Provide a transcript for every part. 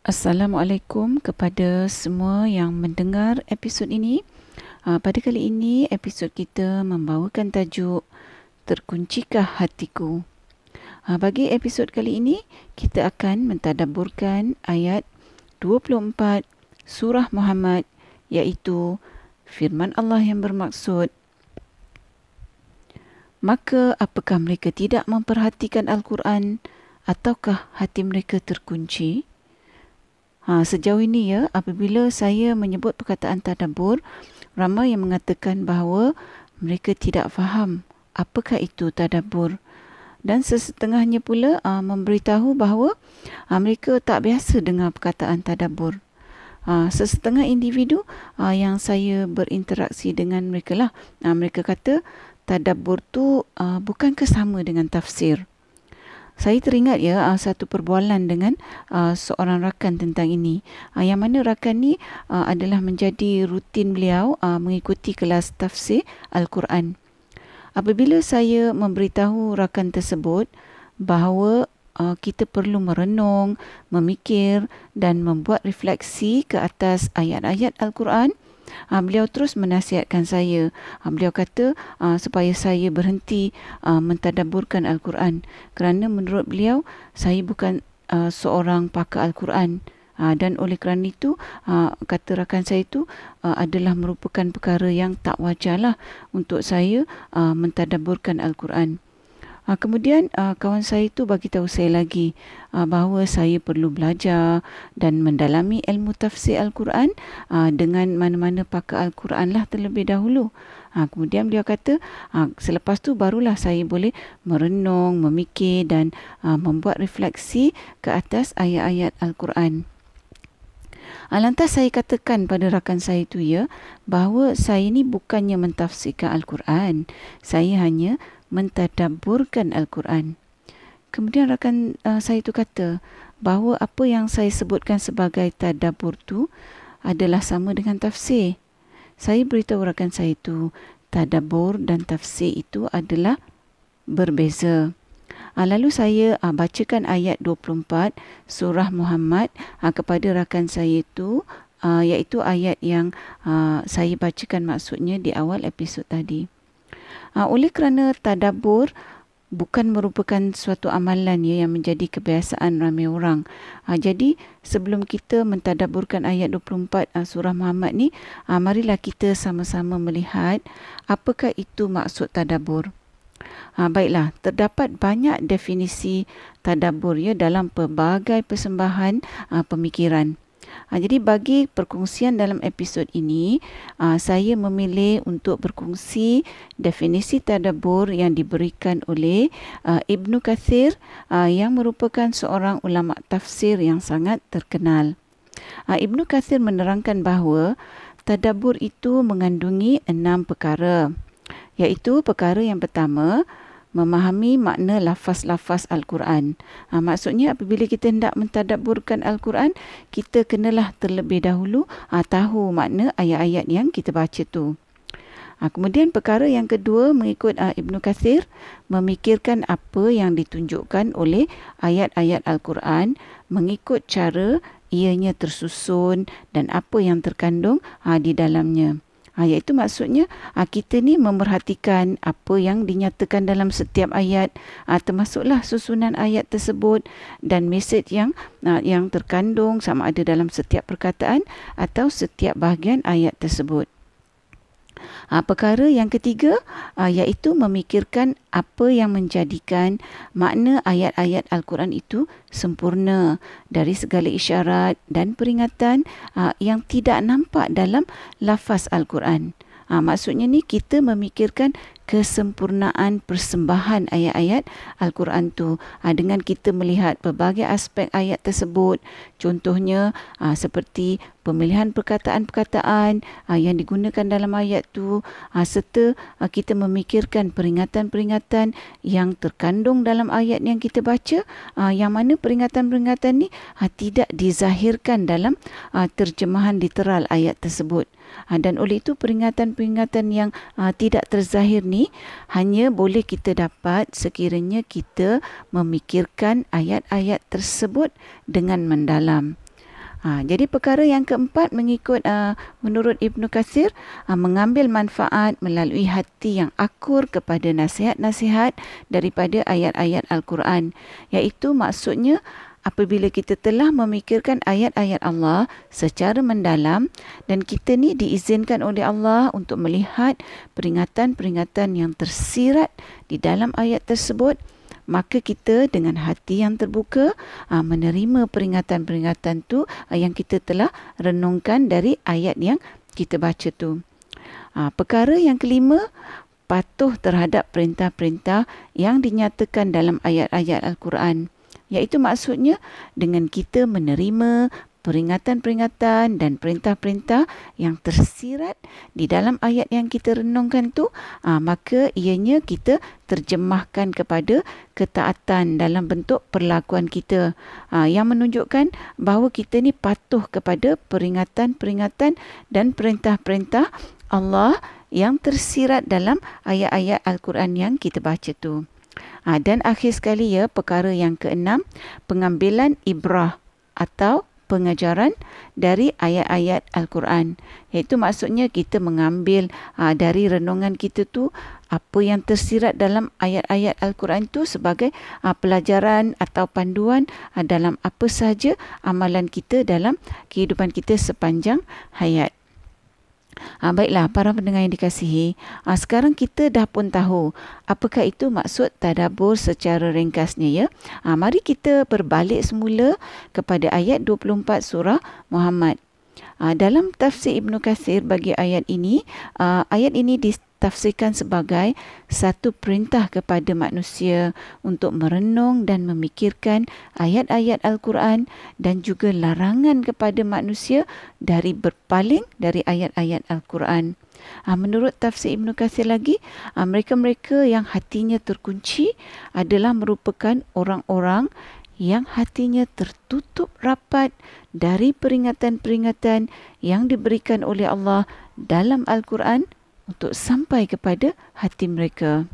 Assalamualaikum kepada semua yang mendengar episod ini. Uh, pada kali ini, episod kita membawakan tajuk Terkuncikah Hatiku? Uh, bagi episod kali ini, kita akan mentadaburkan ayat 24 Surah Muhammad iaitu firman Allah yang bermaksud Maka apakah mereka tidak memperhatikan Al-Quran ataukah hati mereka terkunci? Ha, sejauh ini ya, apabila saya menyebut perkataan tadabur, ramai yang mengatakan bahawa mereka tidak faham apakah itu tadabur. Dan sesetengahnya pula uh, memberitahu bahawa uh, mereka tak biasa dengar perkataan tadabur. Uh, sesetengah individu uh, yang saya berinteraksi dengan mereka lah, uh, mereka kata tadabur tu uh, bukankah sama dengan tafsir saya teringat ya uh, satu perbualan dengan uh, seorang rakan tentang ini. Uh, yang mana rakan ni uh, adalah menjadi rutin beliau uh, mengikuti kelas tafsir Al-Quran. Apabila saya memberitahu rakan tersebut bahawa uh, kita perlu merenung, memikir dan membuat refleksi ke atas ayat-ayat Al-Quran, uh, beliau terus menasihatkan saya. Uh, beliau kata uh, supaya saya berhenti uh, mentadaburkan Al-Quran kerana menurut beliau saya bukan uh, seorang pakar Al-Quran. Uh, dan oleh kerana itu, uh, kata rakan saya itu uh, adalah merupakan perkara yang tak wajarlah untuk saya uh, mentadaburkan Al-Quran. Uh, kemudian uh, kawan saya itu bagi tahu saya lagi uh, bahawa saya perlu belajar dan mendalami ilmu tafsir Al-Quran uh, dengan mana-mana pakar Al-Quran lah terlebih dahulu. Uh, kemudian beliau kata uh, selepas tu barulah saya boleh merenung, memikir dan uh, membuat refleksi ke atas ayat-ayat Al-Quran. Lantas saya katakan pada rakan saya itu ya bahawa saya ini bukannya mentafsirkan Al-Quran. Saya hanya mentadabburkan Al-Quran. Kemudian rakan uh, saya itu kata bahawa apa yang saya sebutkan sebagai tadabbur tu adalah sama dengan tafsir. Saya beritahu rakan saya itu tadabbur dan tafsir itu adalah berbeza. Uh, lalu saya uh, bacakan ayat 24 surah Muhammad uh, kepada rakan saya itu uh, iaitu ayat yang uh, saya bacakan maksudnya di awal episod tadi. Uh, oleh kerana tadabur bukan merupakan suatu amalan ya yang menjadi kebiasaan ramai orang. Uh, jadi sebelum kita mentadaburkan ayat 24 uh, surah Muhammad ni, uh, marilah kita sama-sama melihat apakah itu maksud tadabur. Ha, baiklah, terdapat banyak definisi tadabur ya dalam pelbagai persembahan ha, pemikiran. Ha, jadi bagi perkongsian dalam episod ini, uh, saya memilih untuk berkongsi definisi tadabbur yang diberikan oleh uh, Ibnu Kathir uh, yang merupakan seorang ulama tafsir yang sangat terkenal. Uh, Ibnu Kathir menerangkan bahawa tadabbur itu mengandungi enam perkara. Iaitu perkara yang pertama, memahami makna lafaz-lafaz Al-Quran. Ha, maksudnya apabila kita hendak mentadabburkan Al-Quran, kita kenalah terlebih dahulu ha, tahu makna ayat-ayat yang kita baca tu. Ha, kemudian perkara yang kedua mengikut ha, Ibnu Kathir, memikirkan apa yang ditunjukkan oleh ayat-ayat Al-Quran mengikut cara ianya tersusun dan apa yang terkandung ha, di dalamnya. Ha, iaitu maksudnya ha, kita ni memerhatikan apa yang dinyatakan dalam setiap ayat ha, termasuklah susunan ayat tersebut dan mesej yang ha, yang terkandung sama ada dalam setiap perkataan atau setiap bahagian ayat tersebut. Ha, perkara yang ketiga ha, iaitu memikirkan apa yang menjadikan makna ayat-ayat Al-Quran itu sempurna dari segala isyarat dan peringatan ha, yang tidak nampak dalam lafaz Al-Quran. Ha, maksudnya ni kita memikirkan kesempurnaan persembahan ayat-ayat Al-Quran tu ha, dengan kita melihat pelbagai aspek ayat tersebut. Contohnya ha, seperti pemilihan perkataan-perkataan ha, yang digunakan dalam ayat tu ha, serta ha, kita memikirkan peringatan-peringatan yang terkandung dalam ayat yang kita baca ha, yang mana peringatan-peringatan ni ha, tidak dizahirkan dalam ha, terjemahan literal ayat tersebut. Dan oleh itu peringatan-peringatan yang tidak terzahir ni hanya boleh kita dapat sekiranya kita memikirkan ayat-ayat tersebut dengan mendalam. Ha, jadi perkara yang keempat mengikut uh, menurut Ibnu Kasir uh, mengambil manfaat melalui hati yang akur kepada nasihat-nasihat daripada ayat-ayat Al-Quran. Iaitu maksudnya apabila kita telah memikirkan ayat-ayat Allah secara mendalam dan kita ni diizinkan oleh Allah untuk melihat peringatan-peringatan yang tersirat di dalam ayat tersebut maka kita dengan hati yang terbuka aa, ah, menerima peringatan-peringatan tu aa, ah, yang kita telah renungkan dari ayat yang kita baca tu. Aa, ah, perkara yang kelima patuh terhadap perintah-perintah yang dinyatakan dalam ayat-ayat Al-Quran. Iaitu maksudnya dengan kita menerima peringatan-peringatan dan perintah-perintah yang tersirat di dalam ayat yang kita renungkan tu aa, ah, maka ianya kita terjemahkan kepada ketaatan dalam bentuk perlakuan kita aa, ah, yang menunjukkan bahawa kita ni patuh kepada peringatan-peringatan dan perintah-perintah Allah yang tersirat dalam ayat-ayat Al-Quran yang kita baca tu. Ha, dan akhir sekali ya perkara yang keenam pengambilan ibrah atau pengajaran dari ayat-ayat Al-Quran. Iaitu maksudnya kita mengambil aa, dari renungan kita tu apa yang tersirat dalam ayat-ayat Al-Quran itu sebagai aa, pelajaran atau panduan aa, dalam apa sahaja amalan kita dalam kehidupan kita sepanjang hayat. Ha, baiklah para pendengar yang dikasihi, ha, sekarang kita dah pun tahu apakah itu maksud tadabur secara ringkasnya ya. Ha, mari kita berbalik semula kepada ayat 24 surah Muhammad. Ha, dalam tafsir Ibnu Katsir bagi ayat ini, ha, ayat ini di tafsirkan sebagai satu perintah kepada manusia untuk merenung dan memikirkan ayat-ayat Al-Quran dan juga larangan kepada manusia dari berpaling dari ayat-ayat Al-Quran. Ha, menurut tafsir Ibn Qasir lagi, ha, mereka-mereka yang hatinya terkunci adalah merupakan orang-orang yang hatinya tertutup rapat dari peringatan-peringatan yang diberikan oleh Allah dalam Al-Quran untuk sampai kepada hati mereka.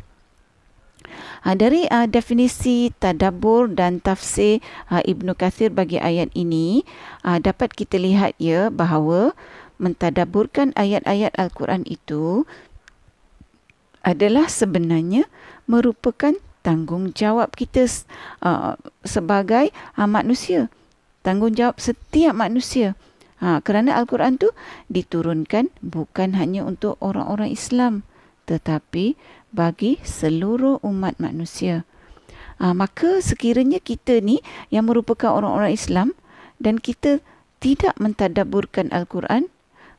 Ha, dari uh, definisi tadabur dan tafsir uh, Ibnu Kathir bagi ayat ini, uh, dapat kita lihat ya bahawa mentadaburkan ayat-ayat Al-Quran itu adalah sebenarnya merupakan tanggungjawab kita uh, sebagai uh, manusia. Tanggungjawab setiap manusia. Ha, kerana Al-Quran tu diturunkan bukan hanya untuk orang-orang Islam tetapi bagi seluruh umat manusia. Ha, maka sekiranya kita ni yang merupakan orang-orang Islam dan kita tidak mentadaburkan Al-Quran,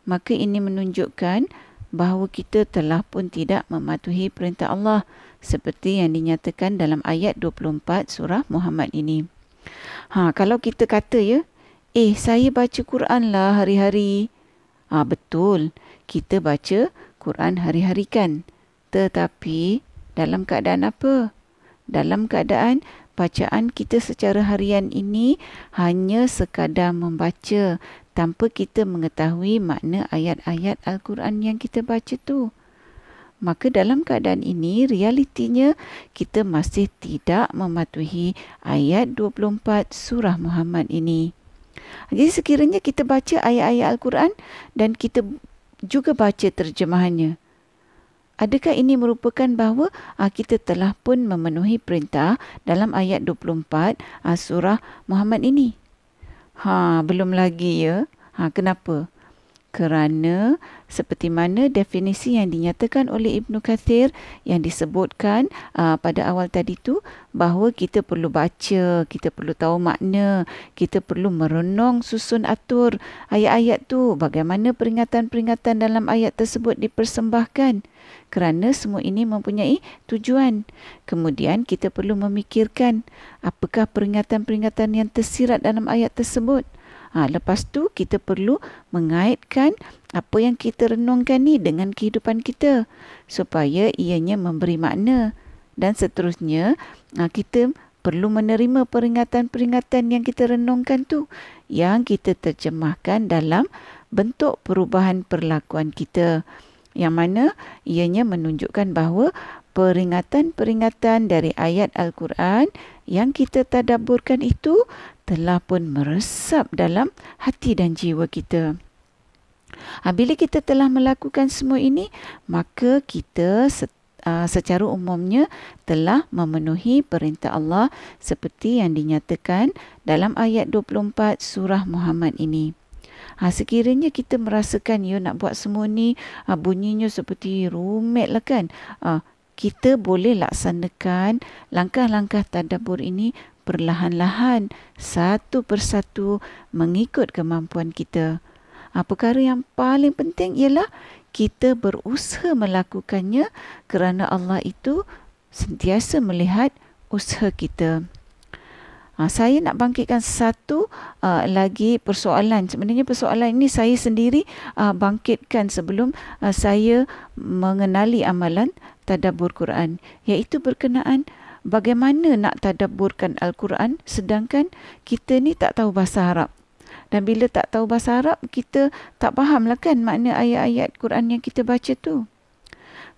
maka ini menunjukkan bahawa kita telah pun tidak mematuhi perintah Allah seperti yang dinyatakan dalam ayat 24 surah Muhammad ini. Ha, kalau kita kata ya, Eh, saya baca Quran lah hari-hari. Ah, betul. Kita baca Quran hari-hari kan. Tetapi dalam keadaan apa? Dalam keadaan bacaan kita secara harian ini hanya sekadar membaca tanpa kita mengetahui makna ayat-ayat Al-Quran yang kita baca tu. Maka dalam keadaan ini realitinya kita masih tidak mematuhi ayat 24 surah Muhammad ini. Jadi sekiranya kita baca ayat-ayat Al-Quran dan kita juga baca terjemahannya. Adakah ini merupakan bahawa aa, ah, kita telah pun memenuhi perintah dalam ayat 24 aa, ah, surah Muhammad ini? Ha, belum lagi ya. Ha, kenapa? Kerana seperti mana definisi yang dinyatakan oleh Ibnu Kathir yang disebutkan uh, pada awal tadi tu bahawa kita perlu baca, kita perlu tahu makna, kita perlu merenung susun atur ayat-ayat tu, bagaimana peringatan-peringatan dalam ayat tersebut dipersembahkan kerana semua ini mempunyai tujuan. Kemudian kita perlu memikirkan apakah peringatan-peringatan yang tersirat dalam ayat tersebut. Ha, lepas tu kita perlu mengaitkan apa yang kita renungkan ni dengan kehidupan kita supaya ianya memberi makna. Dan seterusnya ha, kita perlu menerima peringatan-peringatan yang kita renungkan tu yang kita terjemahkan dalam bentuk perubahan perlakuan kita. Yang mana ianya menunjukkan bahawa peringatan-peringatan dari ayat Al-Quran yang kita tadaburkan itu telah pun meresap dalam hati dan jiwa kita. Ha, bila kita telah melakukan semua ini, maka kita uh, secara umumnya telah memenuhi perintah Allah seperti yang dinyatakan dalam ayat 24 surah Muhammad ini. Ha, sekiranya kita merasakan ya nak buat semua ni ha, bunyinya seperti rumit lah kan. Ha, kita boleh laksanakan langkah-langkah tadabur ini perlahan-lahan satu persatu mengikut kemampuan kita. Ha, perkara yang paling penting ialah kita berusaha melakukannya kerana Allah itu sentiasa melihat usaha kita. Ha, saya nak bangkitkan satu uh, lagi persoalan. Sebenarnya persoalan ini saya sendiri uh, bangkitkan sebelum uh, saya mengenali amalan tadabbur Quran. Iaitu berkenaan bagaimana nak tadabburkan Al-Quran sedangkan kita ni tak tahu bahasa Arab. Dan bila tak tahu bahasa Arab, kita tak faham lah kan makna ayat-ayat Quran yang kita baca tu.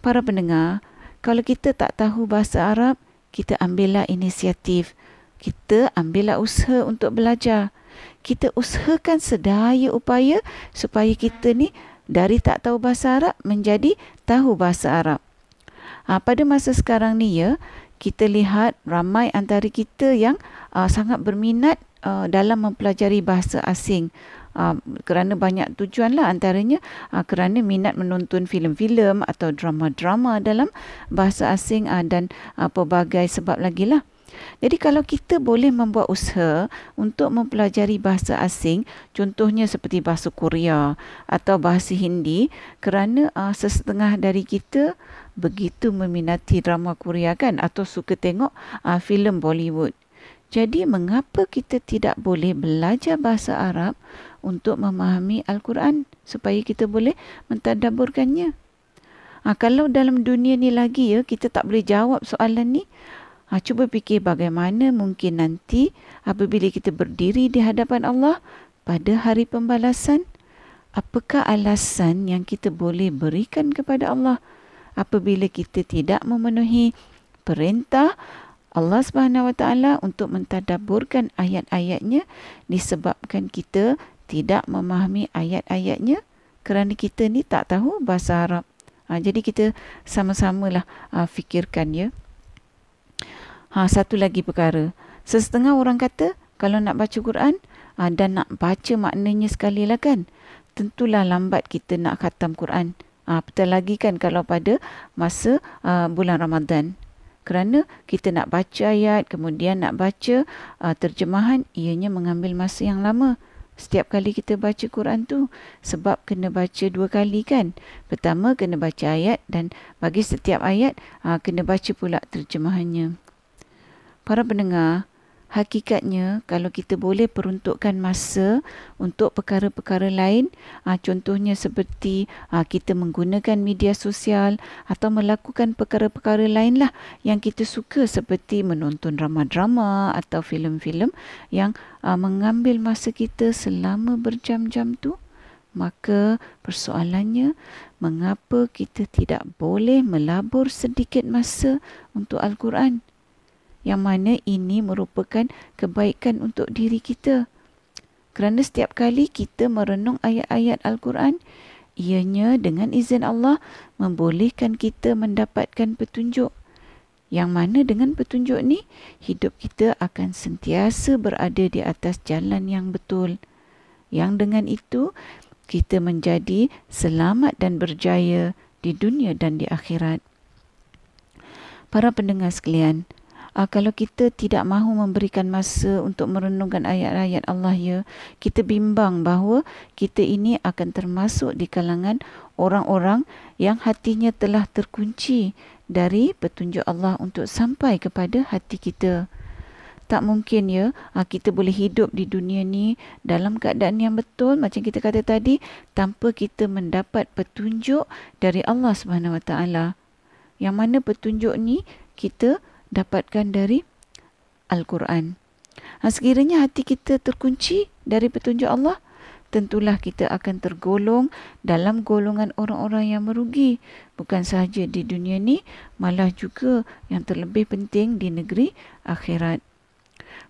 Para pendengar, kalau kita tak tahu bahasa Arab, kita ambillah inisiatif kita ambillah usaha untuk belajar. Kita usahakan sedaya upaya supaya kita ni dari tak tahu bahasa Arab menjadi tahu bahasa Arab. Ha, pada masa sekarang ni ya, kita lihat ramai antara kita yang uh, sangat berminat uh, dalam mempelajari bahasa asing. Uh, kerana banyak tujuan lah antaranya uh, kerana minat menonton filem-filem atau drama-drama dalam bahasa asing uh, dan uh, pelbagai sebab lagi lah. Jadi kalau kita boleh membuat usaha untuk mempelajari bahasa asing, contohnya seperti bahasa Korea atau bahasa Hindi, kerana uh, sesetengah dari kita begitu meminati drama Korea kan atau suka tengok uh, filem Bollywood. Jadi mengapa kita tidak boleh belajar bahasa Arab untuk memahami Al-Quran supaya kita boleh mentadaburkannya? Ha, kalau dalam dunia ni lagi ya kita tak boleh jawab soalan ni, Ha, cuba fikir bagaimana mungkin nanti apabila kita berdiri di hadapan Allah pada hari pembalasan. Apakah alasan yang kita boleh berikan kepada Allah apabila kita tidak memenuhi perintah Allah Subhanahu Wa Taala untuk mentadaburkan ayat-ayatnya disebabkan kita tidak memahami ayat-ayatnya kerana kita ni tak tahu bahasa Arab. Ha, jadi kita sama-samalah ha, fikirkan ya. Ha, satu lagi perkara. Sesetengah orang kata kalau nak baca Quran ha, dan nak baca maknanya sekali lah kan. Tentulah lambat kita nak khatam Quran. Ha, betul lagi kan kalau pada masa uh, bulan Ramadan. Kerana kita nak baca ayat, kemudian nak baca uh, terjemahan, ianya mengambil masa yang lama. Setiap kali kita baca Quran tu sebab kena baca dua kali kan. Pertama kena baca ayat dan bagi setiap ayat uh, kena baca pula terjemahannya. Para pendengar, hakikatnya kalau kita boleh peruntukkan masa untuk perkara-perkara lain, ah, contohnya seperti ah, kita menggunakan media sosial atau melakukan perkara-perkara lainlah yang kita suka seperti menonton drama-drama atau filem-filem yang aa, mengambil masa kita selama berjam-jam tu, maka persoalannya mengapa kita tidak boleh melabur sedikit masa untuk Al-Quran? Yang mana ini merupakan kebaikan untuk diri kita. Kerana setiap kali kita merenung ayat-ayat Al-Quran, ianya dengan izin Allah membolehkan kita mendapatkan petunjuk. Yang mana dengan petunjuk ni, hidup kita akan sentiasa berada di atas jalan yang betul. Yang dengan itu, kita menjadi selamat dan berjaya di dunia dan di akhirat. Para pendengar sekalian, uh, kalau kita tidak mahu memberikan masa untuk merenungkan ayat-ayat Allah ya kita bimbang bahawa kita ini akan termasuk di kalangan orang-orang yang hatinya telah terkunci dari petunjuk Allah untuk sampai kepada hati kita. Tak mungkin ya ah, kita boleh hidup di dunia ni dalam keadaan yang betul. Macam kita kata tadi tanpa kita mendapat petunjuk dari Allah Subhanahu Wa Taala. Yang mana petunjuk ni kita dapatkan dari Al-Quran. Ha, sekiranya hati kita terkunci dari petunjuk Allah, tentulah kita akan tergolong dalam golongan orang-orang yang merugi. Bukan sahaja di dunia ni, malah juga yang terlebih penting di negeri akhirat.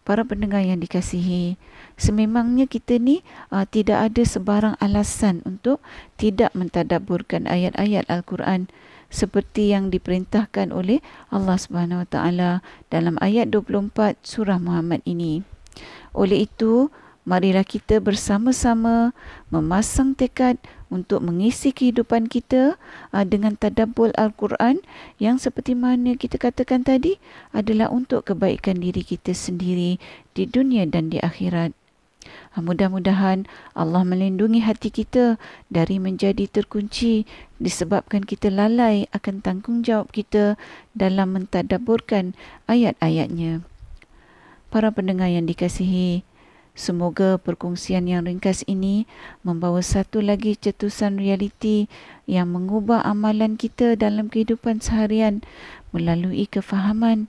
Para pendengar yang dikasihi, sememangnya kita ni uh, tidak ada sebarang alasan untuk tidak mentadaburkan ayat-ayat Al-Quran seperti yang diperintahkan oleh Allah Subhanahu Wa Taala dalam ayat 24 surah Muhammad ini. Oleh itu, marilah kita bersama-sama memasang tekad untuk mengisi kehidupan kita uh, dengan tadabbur Al-Quran yang seperti mana kita katakan tadi adalah untuk kebaikan diri kita sendiri di dunia dan di akhirat. Ha, mudah-mudahan Allah melindungi hati kita dari menjadi terkunci disebabkan kita lalai akan tanggungjawab kita dalam mentadaburkan ayat-ayatnya. Para pendengar yang dikasihi, semoga perkongsian yang ringkas ini membawa satu lagi cetusan realiti yang mengubah amalan kita dalam kehidupan seharian melalui kefahaman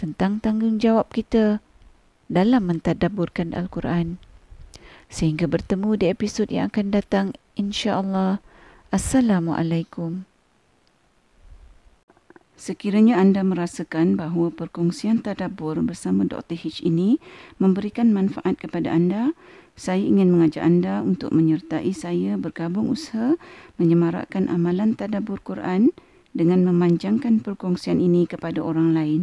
tentang tanggungjawab kita dalam mentadaburkan Al-Quran. Sehingga bertemu di episod yang akan datang insya-Allah. Assalamualaikum. Sekiranya anda merasakan bahawa perkongsian tadabbur bersama Dr. H ini memberikan manfaat kepada anda, saya ingin mengajak anda untuk menyertai saya bergabung usaha menyemarakkan amalan tadabbur Quran dengan memanjangkan perkongsian ini kepada orang lain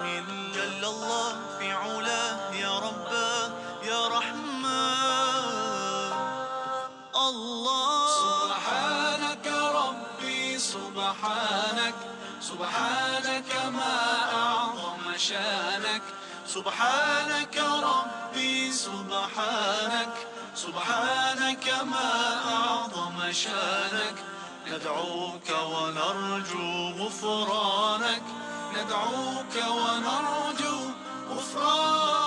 جل الله في علاه يا رباه يا رحمن. الله. سبحانك ربي سبحانك. سبحانك ما أعظم شانك. سبحانك ربي سبحانك. سبحانك ما أعظم شانك. ندعوك ونرجو غفرانك. ندعوك ونرجو غفرانك.